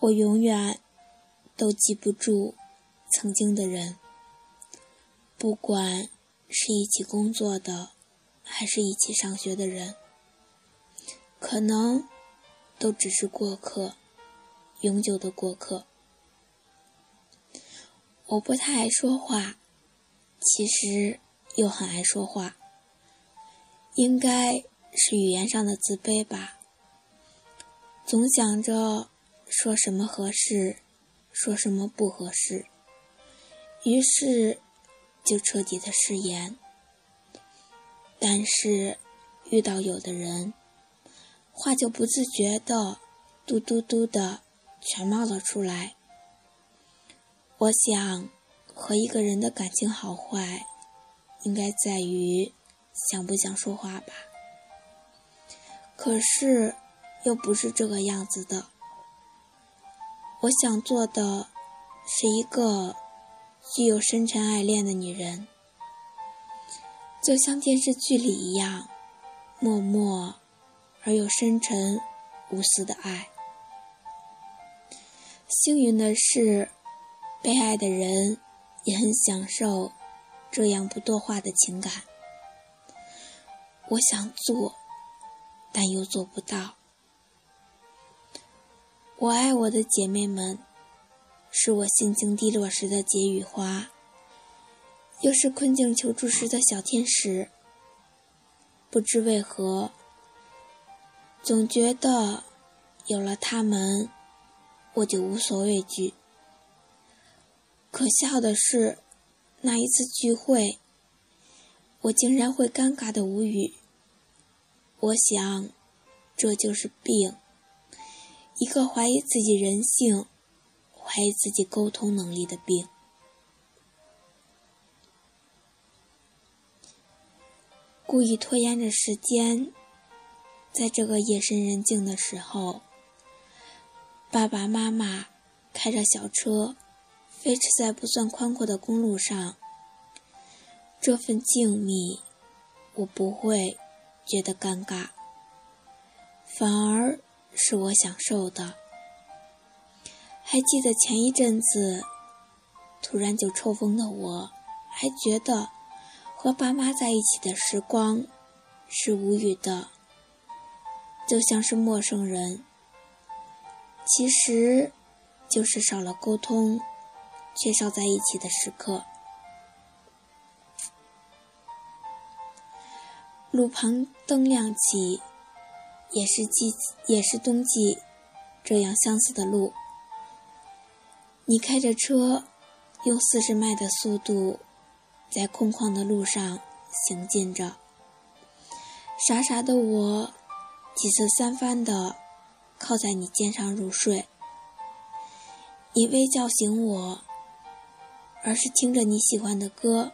我永远都记不住曾经的人，不管是一起工作的，还是一起上学的人，可能都只是过客，永久的过客。我不太爱说话，其实又很爱说话，应该是语言上的自卑吧，总想着。说什么合适，说什么不合适，于是就彻底的失言。但是遇到有的人，话就不自觉的嘟嘟嘟的全冒了出来。我想，和一个人的感情好坏，应该在于想不想说话吧。可是又不是这个样子的。我想做的是一个具有深沉爱恋的女人，就像电视剧里一样，默默而又深沉、无私的爱。幸运的是，被爱的人也很享受这样不多话的情感。我想做，但又做不到。我爱我的姐妹们，是我心情低落时的解语花，又是困境求助时的小天使。不知为何，总觉得有了他们，我就无所畏惧。可笑的是，那一次聚会，我竟然会尴尬的无语。我想，这就是病。一个怀疑自己人性、怀疑自己沟通能力的病。故意拖延着时间，在这个夜深人静的时候，爸爸妈妈开着小车飞驰在不算宽阔的公路上，这份静谧，我不会觉得尴尬，反而。是我享受的。还记得前一阵子突然就抽风的我，还觉得和爸妈在一起的时光是无语的，就像是陌生人。其实，就是少了沟通，缺少在一起的时刻。路旁灯亮起。也是季，也是冬季，这样相似的路。你开着车，用四十迈的速度，在空旷的路上行进着。傻傻的我，几次三番的靠在你肩上入睡。你未叫醒我，而是听着你喜欢的歌，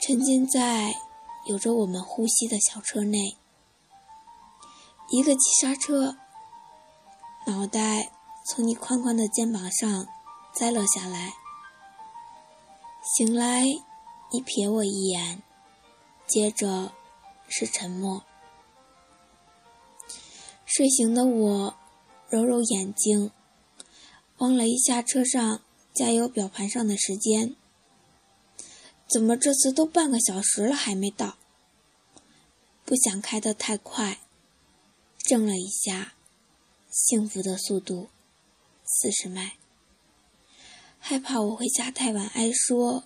沉浸在有着我们呼吸的小车内。一个急刹车，脑袋从你宽宽的肩膀上栽了下来。醒来，你瞥我一眼，接着是沉默。睡醒的我揉揉眼睛，望了一下车上加油表盘上的时间，怎么这次都半个小时了还没到？不想开得太快。怔了一下，幸福的速度四十迈。害怕我回家太晚挨说，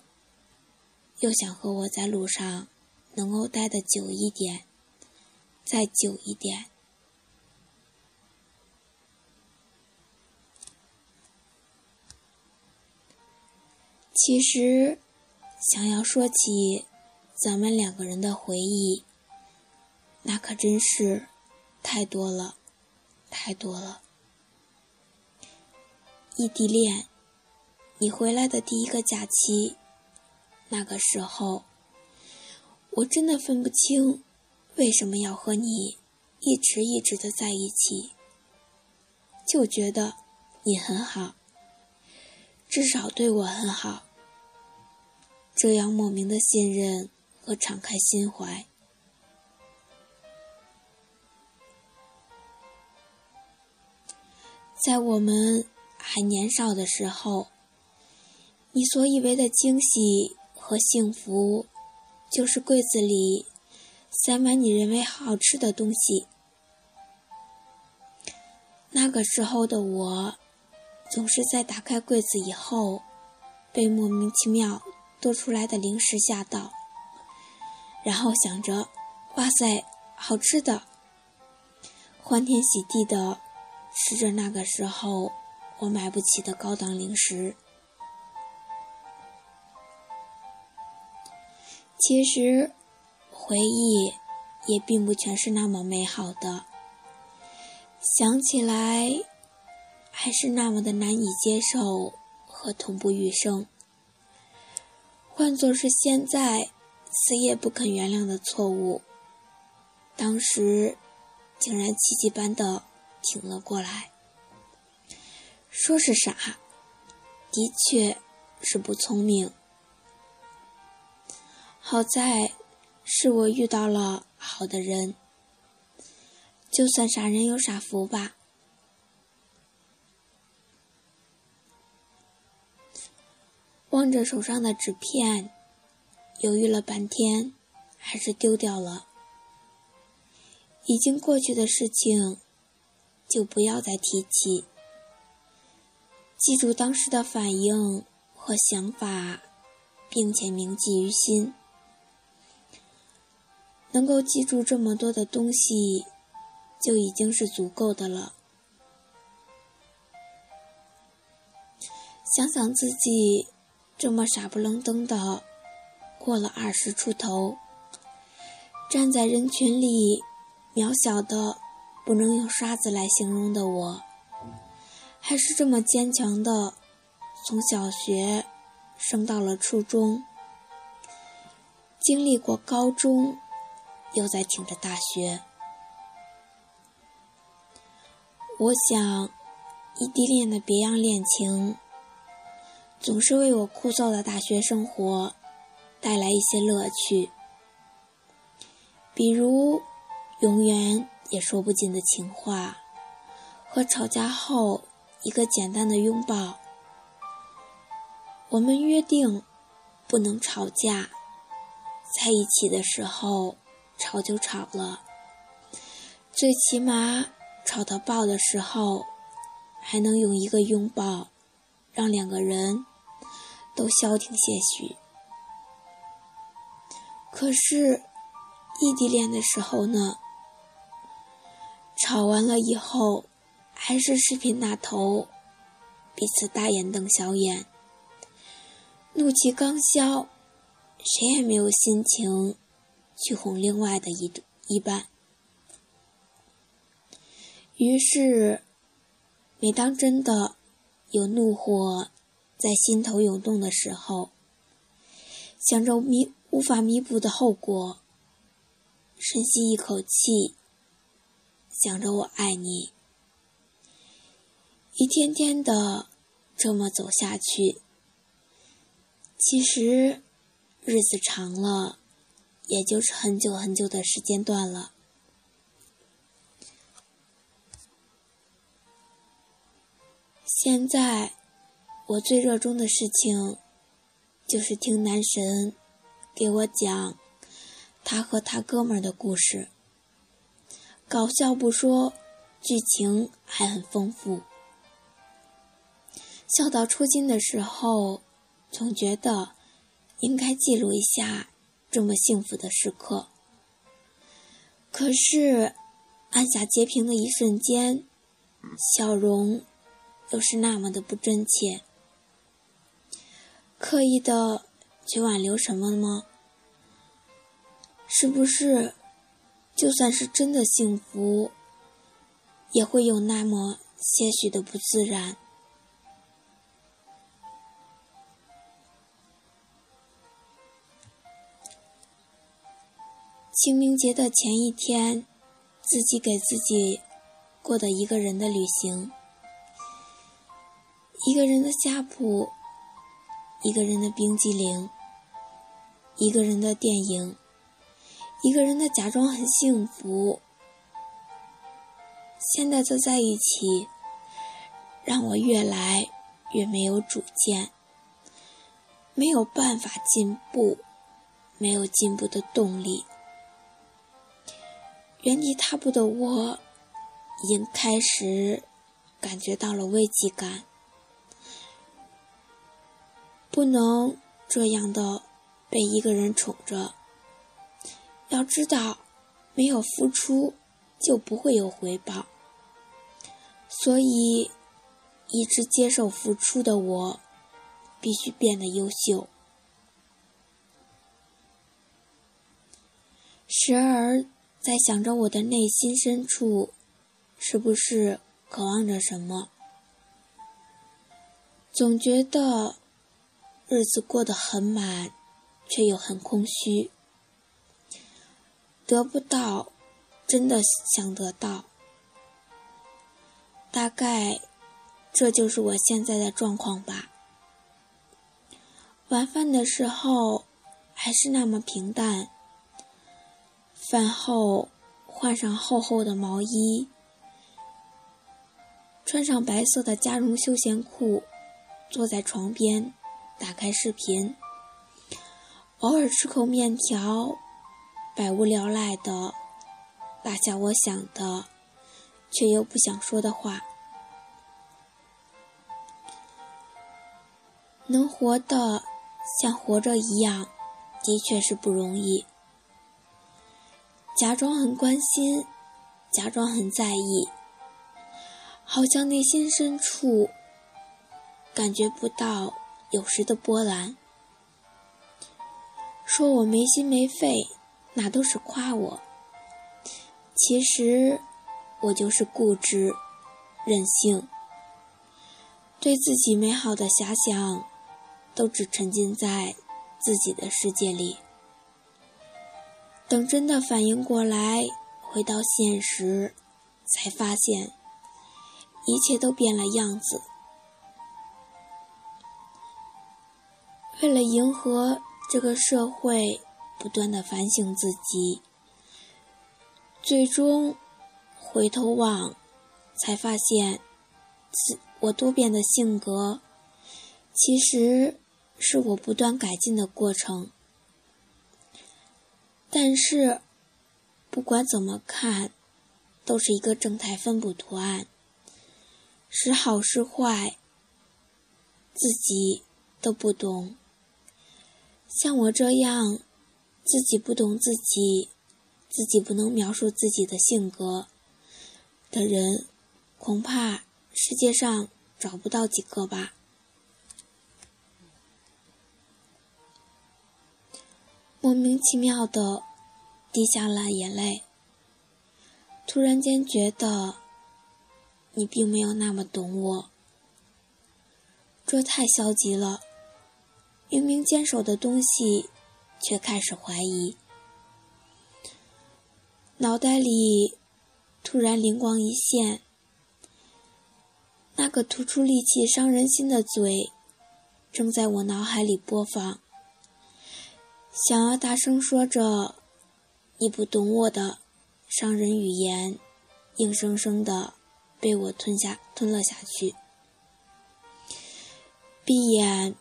又想和我在路上能够待得久一点，再久一点。其实，想要说起咱们两个人的回忆，那可真是。太多了，太多了。异地恋，你回来的第一个假期，那个时候，我真的分不清为什么要和你一直一直的在一起，就觉得你很好，至少对我很好。这样莫名的信任和敞开心怀。在我们还年少的时候，你所以为的惊喜和幸福，就是柜子里塞满你认为好吃的东西。那个时候的我，总是在打开柜子以后，被莫名其妙多出来的零食吓到，然后想着：“哇塞，好吃的！”欢天喜地的吃着那个时候我买不起的高档零食。其实，回忆也并不全是那么美好的，想起来还是那么的难以接受和痛不欲生。换作是现在，死也不肯原谅的错误，当时。竟然奇迹般的挺了过来，说是傻，的确是不聪明。好在是我遇到了好的人，就算傻人有傻福吧。望着手上的纸片，犹豫了半天，还是丢掉了。已经过去的事情，就不要再提起。记住当时的反应和想法，并且铭记于心。能够记住这么多的东西，就已经是足够的了。想想自己这么傻不愣登的过了二十出头，站在人群里。渺小的，不能用刷子来形容的我，还是这么坚强的，从小学升到了初中，经历过高中，又在挺着大学。我想，异地恋的别样恋情，总是为我枯燥的大学生活带来一些乐趣，比如。永远也说不尽的情话，和吵架后一个简单的拥抱。我们约定不能吵架，在一起的时候吵就吵了，最起码吵到爆的时候，还能用一个拥抱，让两个人都消停些许。可是异地恋的时候呢？吵完了以后，还是视频那头，彼此大眼瞪小眼，怒气刚消，谁也没有心情去哄另外的一一半。于是，每当真的有怒火在心头涌动的时候，想着弥无法弥补的后果，深吸一口气。想着我爱你，一天天的这么走下去，其实日子长了，也就是很久很久的时间段了。现在我最热衷的事情，就是听男神给我讲他和他哥们儿的故事。搞笑不说，剧情还很丰富。笑到出筋的时候，总觉得应该记录一下这么幸福的时刻。可是按下截屏的一瞬间，笑容又是那么的不真切。刻意的去挽留什么吗？是不是？就算是真的幸福，也会有那么些许的不自然。清明节的前一天，自己给自己过的一个人的旅行，一个人的夏普，一个人的冰激凌，一个人的电影。一个人的假装很幸福，现在坐在一起，让我越来越没有主见，没有办法进步，没有进步的动力。原地踏步的我，已经开始感觉到了危机感。不能这样的被一个人宠着。要知道，没有付出就不会有回报。所以，一直接受付出的我，必须变得优秀。时而在想着我的内心深处，是不是渴望着什么？总觉得。日子过得很满，却又很空虚。得不到，真的想得到。大概，这就是我现在的状况吧。晚饭的时候，还是那么平淡。饭后，换上厚厚的毛衣，穿上白色的加绒休闲裤，坐在床边。打开视频，偶尔吃口面条，百无聊赖的落下我想的，却又不想说的话。能活的像活着一样，的确是不容易。假装很关心，假装很在意，好像内心深处感觉不到。有时的波澜，说我没心没肺，那都是夸我。其实我就是固执、任性，对自己美好的遐想，都只沉浸在自己的世界里。等真的反应过来，回到现实，才发现一切都变了样子。为了迎合这个社会，不断的反省自己，最终回头望，才发现，我多变的性格，其实是我不断改进的过程。但是，不管怎么看，都是一个正态分布图案，是好是坏，自己都不懂。像我这样，自己不懂自己，自己不能描述自己的性格的人，恐怕世界上找不到几个吧。莫名其妙的滴下了眼泪，突然间觉得你并没有那么懂我，这太消极了。明明坚守的东西，却开始怀疑。脑袋里突然灵光一现，那个突出戾气、伤人心的嘴，正在我脑海里播放。想要大声说着“你不懂我”的伤人语言，硬生生的被我吞下、吞了下去。闭眼。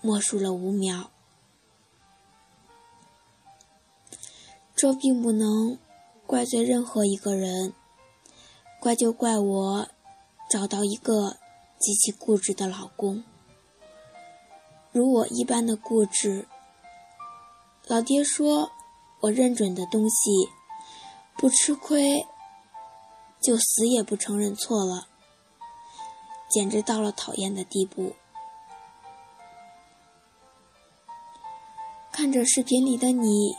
默数了五秒，这并不能怪罪任何一个人，怪就怪我找到一个极其固执的老公，如我一般的固执。老爹说我认准的东西不吃亏，就死也不承认错了，简直到了讨厌的地步。看着视频里的你，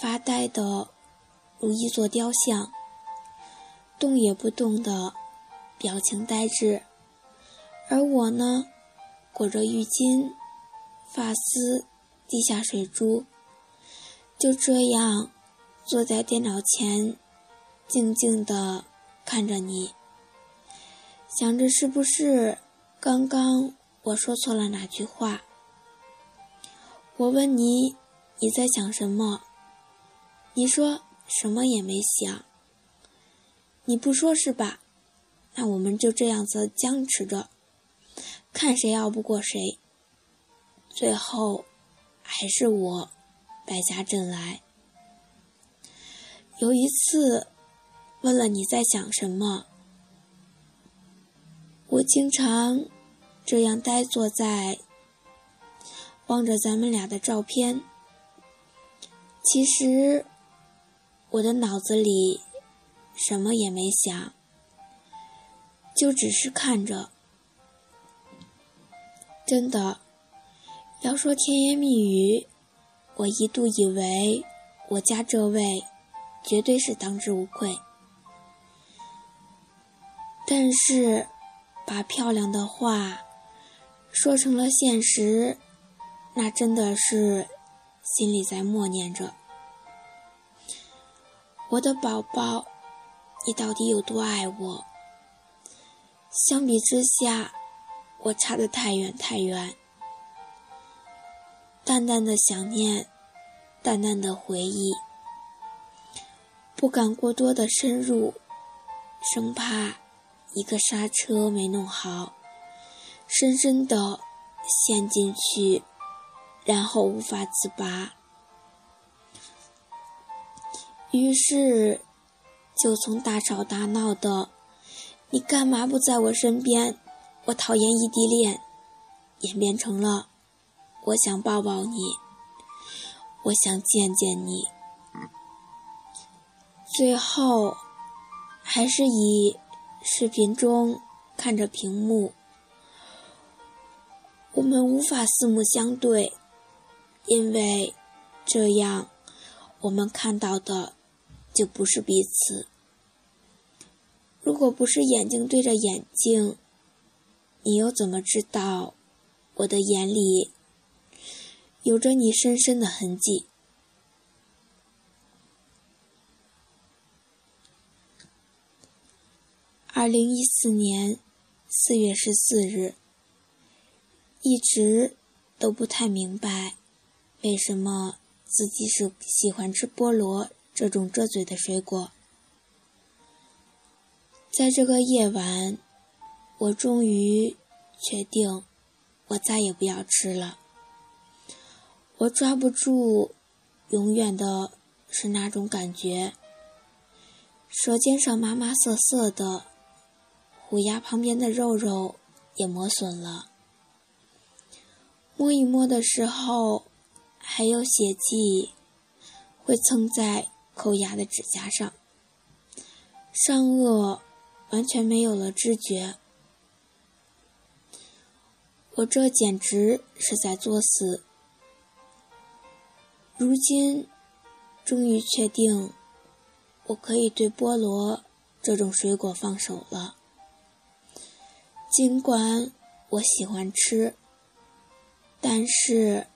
发呆的如一座雕像，动也不动的表情呆滞，而我呢，裹着浴巾，发丝滴下水珠，就这样坐在电脑前，静静的看着你，想着是不是刚刚我说错了哪句话。我问你，你在想什么？你说什么也没想。你不说是吧？那我们就这样子僵持着，看谁熬不过谁。最后，还是我败下阵来。有一次，问了你在想什么，我经常这样呆坐在，望着咱们俩的照片。其实，我的脑子里什么也没想。就只是看着，真的，要说甜言蜜语，我一度以为我家这位绝对是当之无愧。但是，把漂亮的话说成了现实，那真的是心里在默念着：我的宝宝，你到底有多爱我？相比之下，我差得太远太远。淡淡的想念，淡淡的回忆，不敢过多的深入，生怕一个刹车没弄好，深深的陷进去，然后无法自拔。于是，就从大吵大闹的。你干嘛不在我身边？我讨厌异地恋，演变成了我想抱抱你，我想见见你，最后还是以视频中看着屏幕，我们无法四目相对，因为这样我们看到的就不是彼此。如果不是眼睛对着眼睛，你又怎么知道我的眼里有着你深深的痕迹？二零一四年四月十四日，一直都不太明白为什么自己是喜欢吃菠萝这种遮嘴的水果。在这个夜晚，我终于确定，我再也不要吃了。我抓不住，永远的是那种感觉。舌尖上麻麻涩涩的，虎牙旁边的肉肉也磨损了。摸一摸的时候，还有血迹会蹭在抠牙的指甲上。上颚。完全没有了知觉，我这简直是在作死。如今，终于确定，我可以对菠萝这种水果放手了。尽管我喜欢吃，但是，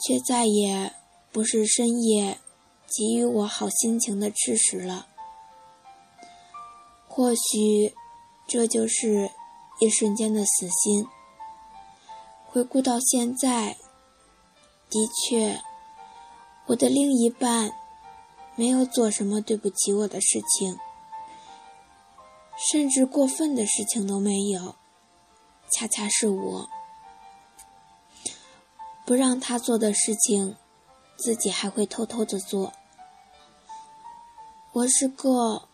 却再也不是深夜给予我好心情的吃食了。或许，这就是一瞬间的死心。回顾到现在，的确，我的另一半没有做什么对不起我的事情，甚至过分的事情都没有。恰恰是我不让他做的事情，自己还会偷偷的做。我是个。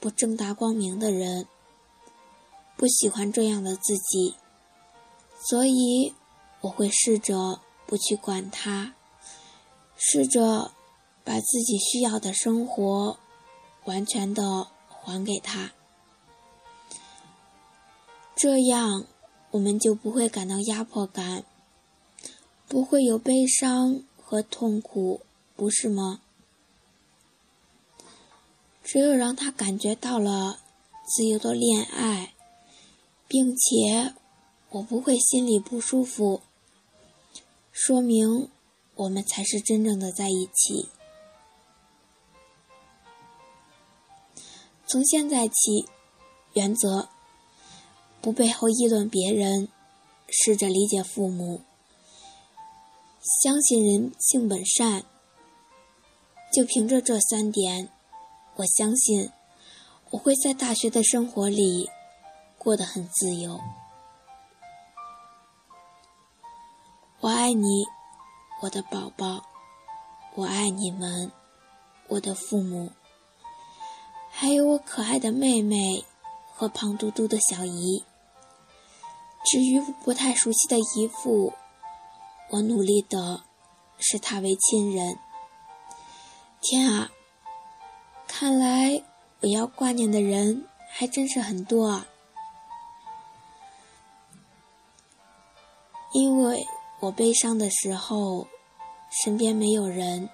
不正大光明的人，不喜欢这样的自己，所以我会试着不去管他，试着把自己需要的生活完全的还给他，这样我们就不会感到压迫感，不会有悲伤和痛苦，不是吗？只有让他感觉到了自由的恋爱，并且我不会心里不舒服，说明我们才是真正的在一起。从现在起，原则不背后议论别人，试着理解父母，相信人性本善。就凭着这三点。我相信，我会在大学的生活里过得很自由。我爱你，我的宝宝，我爱你们，我的父母，还有我可爱的妹妹和胖嘟嘟的小姨。至于不太熟悉的姨父，我努力的视他为亲人。天啊，看来。我要挂念的人还真是很多啊，因为我悲伤的时候，身边没有人，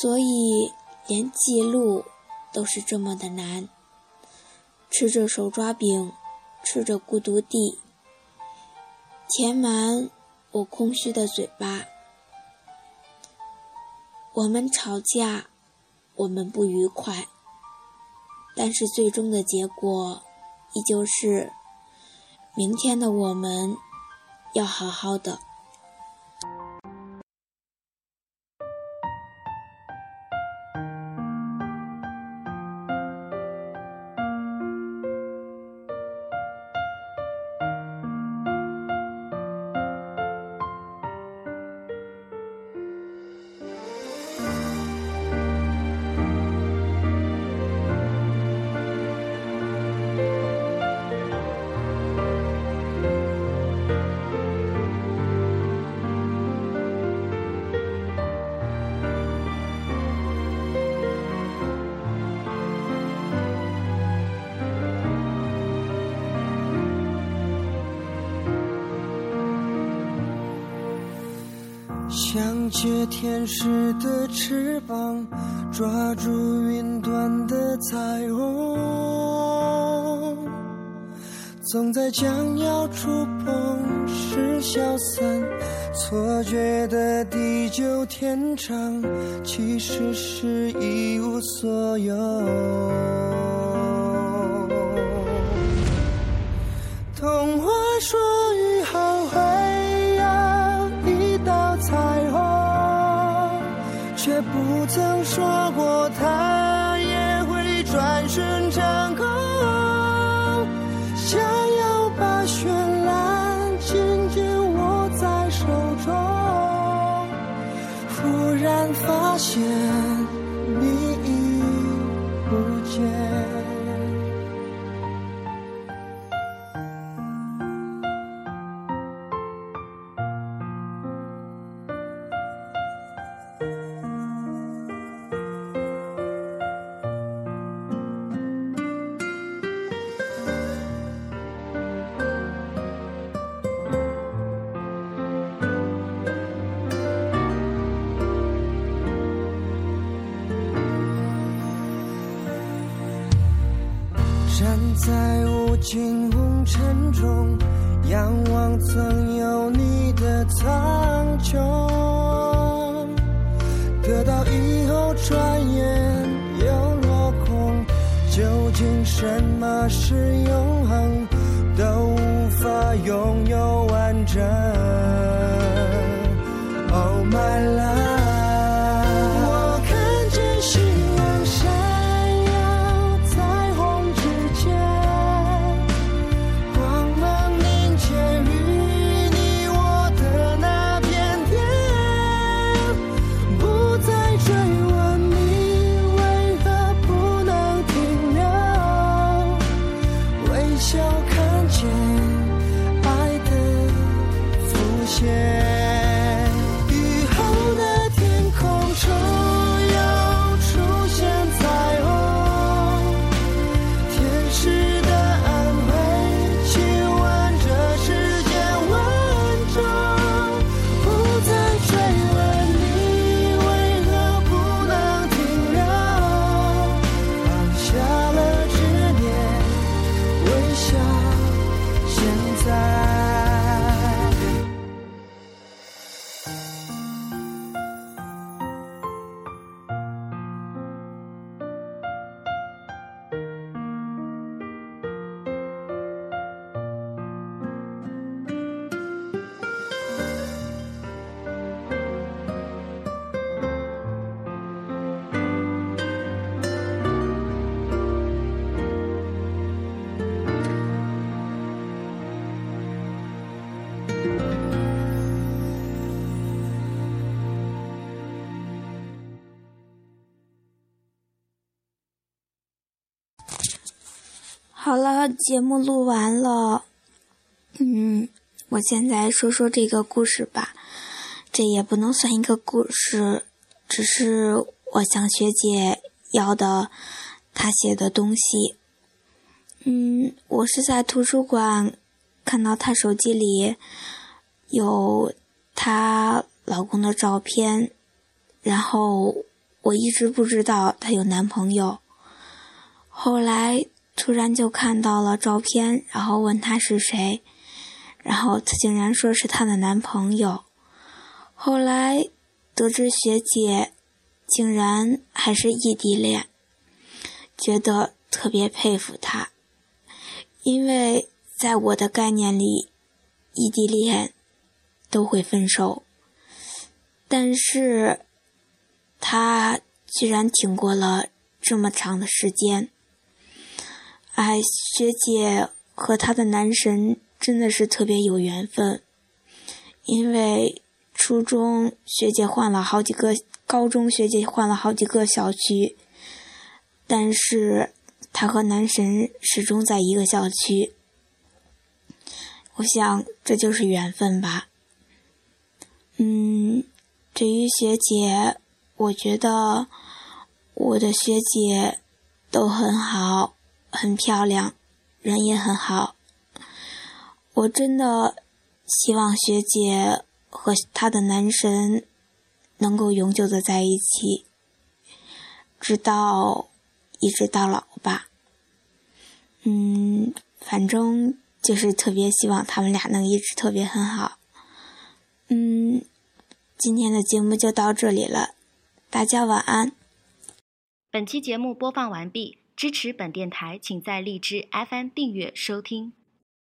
所以连记录都是这么的难。吃着手抓饼，吃着孤独地，填满我空虚的嘴巴。我们吵架，我们不愉快。但是最终的结果，依旧是明天的我们要好好的。借天使的翅膀，抓住云端的彩虹，总在将要触碰时消散，错觉的地久天长，其实是一无所有。童话说不在无尽红尘中，仰望曾有你的苍穹，得到以后转眼又落空。究竟什么是永恒？都无法拥有完整。好了，节目录完了。嗯，我现在说说这个故事吧。这也不能算一个故事，只是我向学姐要的她写的东西。嗯，我是在图书馆看到她手机里有她老公的照片，然后我一直不知道她有男朋友，后来突然就看到了照片，然后问她是谁。然后她竟然说是她的男朋友，后来得知学姐竟然还是异地恋，觉得特别佩服她，因为在我的概念里，异地恋都会分手，但是她居然挺过了这么长的时间。哎，学姐和她的男神。真的是特别有缘分，因为初中学姐换了好几个，高中学姐换了好几个校区，但是她和男神始终在一个校区。我想这就是缘分吧。嗯，至于学姐，我觉得我的学姐都很好，很漂亮，人也很好。我真的希望学姐和她的男神能够永久的在一起，直到一直到老吧。嗯，反正就是特别希望他们俩能一直特别很好。嗯，今天的节目就到这里了，大家晚安。本期节目播放完毕，支持本电台，请在荔枝 FM 订阅收听。